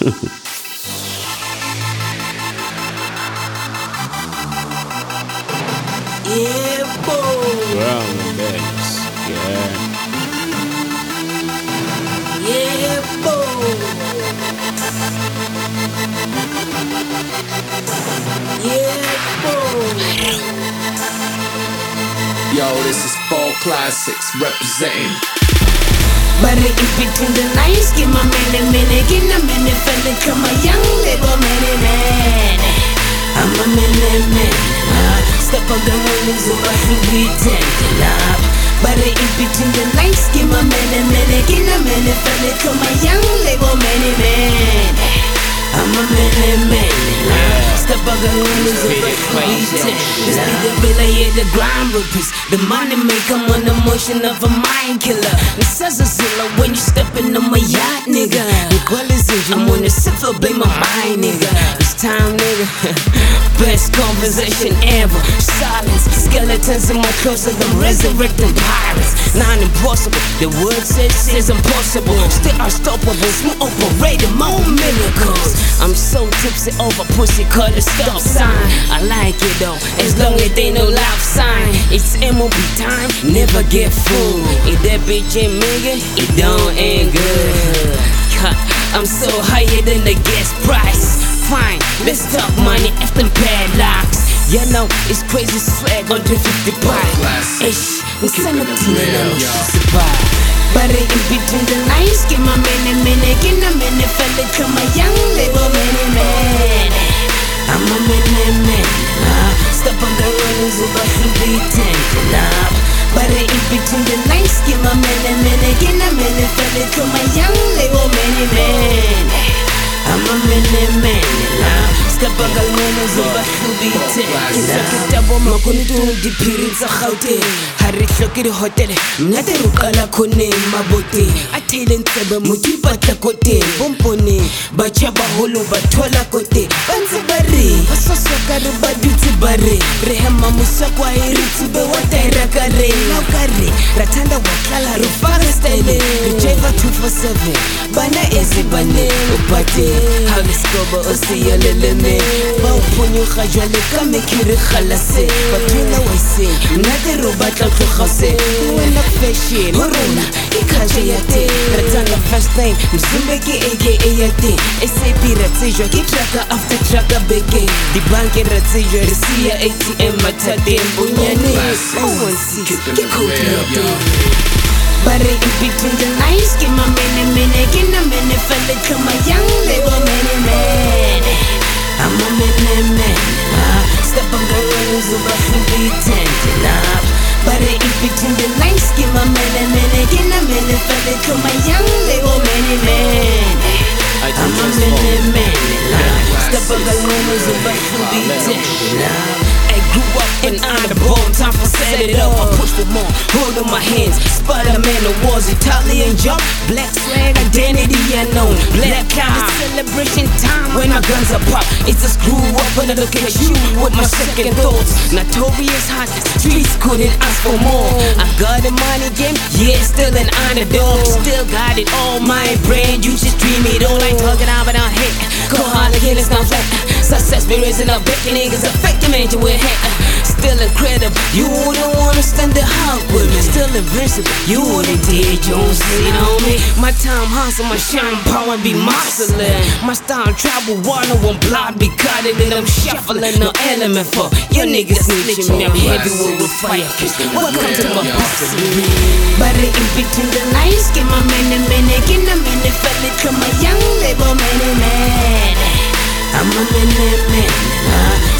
Yeah, boy. Yeah. Yeah, boy. Yeah, boy. Yo, this is Fall Classics representing. But in between the lines, give my man a minute, give a minute, fella, come a young little man, man. I'm a man, man. Uh, step on the rules of a free love. But in between the lines, give my man a minute, give a minute, fella, come a young little man, man. I'm a man, man. Uh, step the rules of a free This be the villa, yeah, the grind rapist. The money maker, I'm on the motion of a mind killer. This The cipher, blame my mind, nigga. It's time, nigga. Best conversation ever. Silence, skeletons in my closet, I'm resurrecting pirates. Non impossible, the word says says impossible. Still unstoppable, smooth operating, more miracles. I'm so tipsy over pussy, it stop sign. I like it though, as long as they no love sign. It's MOB time, never get fooled. If that bitch ain't making, it don't end good. I'm so higher than the gas price. Fine, let's talk money after padlocks. You know, it's crazy swag on 350 pipe. Ish, I'm sending to survive. But in between the lines, give my man a minute, give a minute, fella, come a young little man, man. Rules of a free kitabo makuntung diphiri tsa gauteng. Ga re tlhoke dihotele nnate ro kala kgoneng mabote a theileng tsebe mokipatla ko teng bomponeng batšha bagolo ba thola ko teng ba ntse ba re ba sosoka re ba dutse bare rehema musa kwa iri musakwa iritsube watairagare laukare ratanda wakala rufaka style rejeva 247 bana ezi bane upate hamiskoba osiyoleleme bauphunyuga jwale ka mekiri kgalase batwela waise nnaterobatla uwe wena fashion ho rona ke ya teng re first time mzimbe aka ya teng sap ra tsejwa ke after traka beke. Dibanke ra tsejwa re atm mathateng bonyane o1c ke ya teng But in between the lines, give my man a minute, give a minute, in between the lines, give my man a minute, give a minute, fella, come a young little man, man. I'm a man, man, man. Step on the rules of a free love. I grew up in honorable time for set it up. I push for more, hold on my hands. Spider-Man awards, Italian jump, black flag, identity unknown. Celebration time when my guns are pop. It's a screw up when I look at you with my second thoughts. Notorious hot, streets couldn't ask for more. I got a money game, yeah, still an underdog. Still got it all, my brain, you just dream it all. I ain't talking about on hit. Go hard again, it's not flat. Success be raising up, bacon niggas affect the major with hit. Still incredible, you wouldn't wanna stand the hug with me. Still invincible, you wouldn't dare Jones sit on me. My time hustle, my shine power be muscling. My style travel water one blind be it and I'm shuffling no element for your niggas snitching me. I'm heavyweight with fire fist. Welcome to my possibility. But in between the lines, give my man a minute, give a minute, fella, come a young little man, man. I'm a man, man. Uh,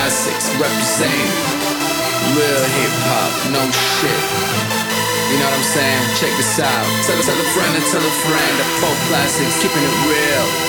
classics representing real hip hop, no shit. You know what I'm saying? Check this out. Tell, tell a friend and tell a friend. The four classics, keeping it real.